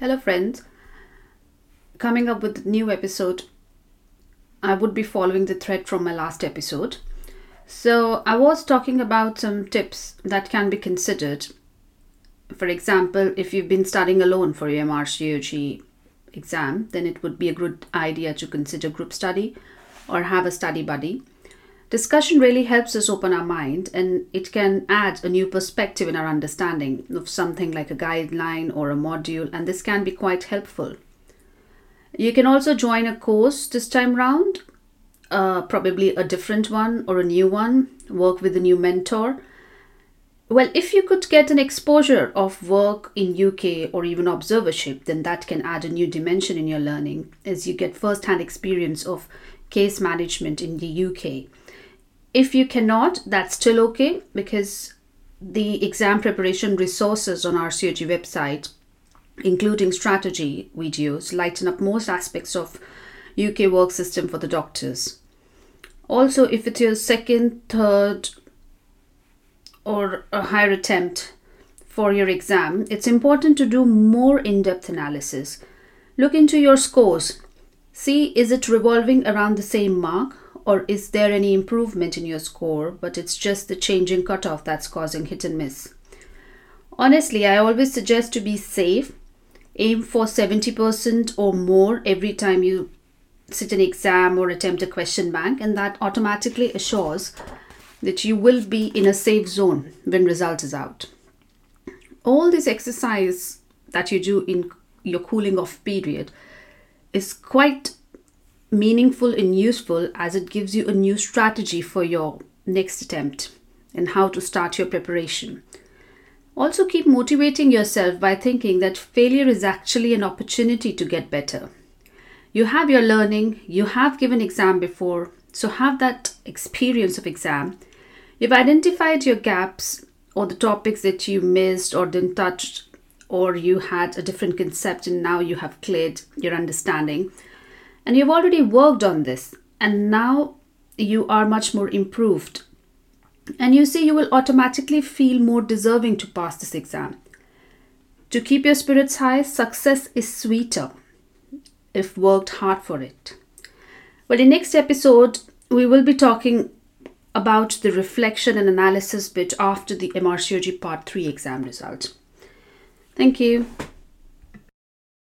Hello, friends. Coming up with a new episode, I would be following the thread from my last episode. So, I was talking about some tips that can be considered. For example, if you've been studying alone for your MRCOG exam, then it would be a good idea to consider group study or have a study buddy. Discussion really helps us open our mind and it can add a new perspective in our understanding of something like a guideline or a module, and this can be quite helpful. You can also join a course this time round, uh, probably a different one or a new one, work with a new mentor. Well, if you could get an exposure of work in UK or even observership, then that can add a new dimension in your learning as you get first hand experience of case management in the UK if you cannot, that's still okay because the exam preparation resources on RCOG website, including strategy videos, lighten up most aspects of UK work system for the doctors. Also, if it's your second, third, or a higher attempt for your exam, it's important to do more in depth analysis. Look into your scores. See, is it revolving around the same mark? Or is there any improvement in your score, but it's just the changing cutoff that's causing hit and miss? Honestly, I always suggest to be safe. Aim for 70% or more every time you sit an exam or attempt a question bank, and that automatically assures that you will be in a safe zone when result is out. All this exercise that you do in your cooling off period is quite meaningful and useful as it gives you a new strategy for your next attempt and how to start your preparation. Also, keep motivating yourself by thinking that failure is actually an opportunity to get better. You have your learning, you have given exam before, so have that experience of exam. You've identified your gaps or the topics that you missed or didn't touch, or you had a different concept and now you have cleared your understanding and you've already worked on this. And now you are much more improved. And you see you will automatically feel more deserving to pass this exam. To keep your spirits high success is sweeter if worked hard for it. Well in next episode we will be talking about the reflection and analysis bit after the mrcog part 3 exam result. Thank you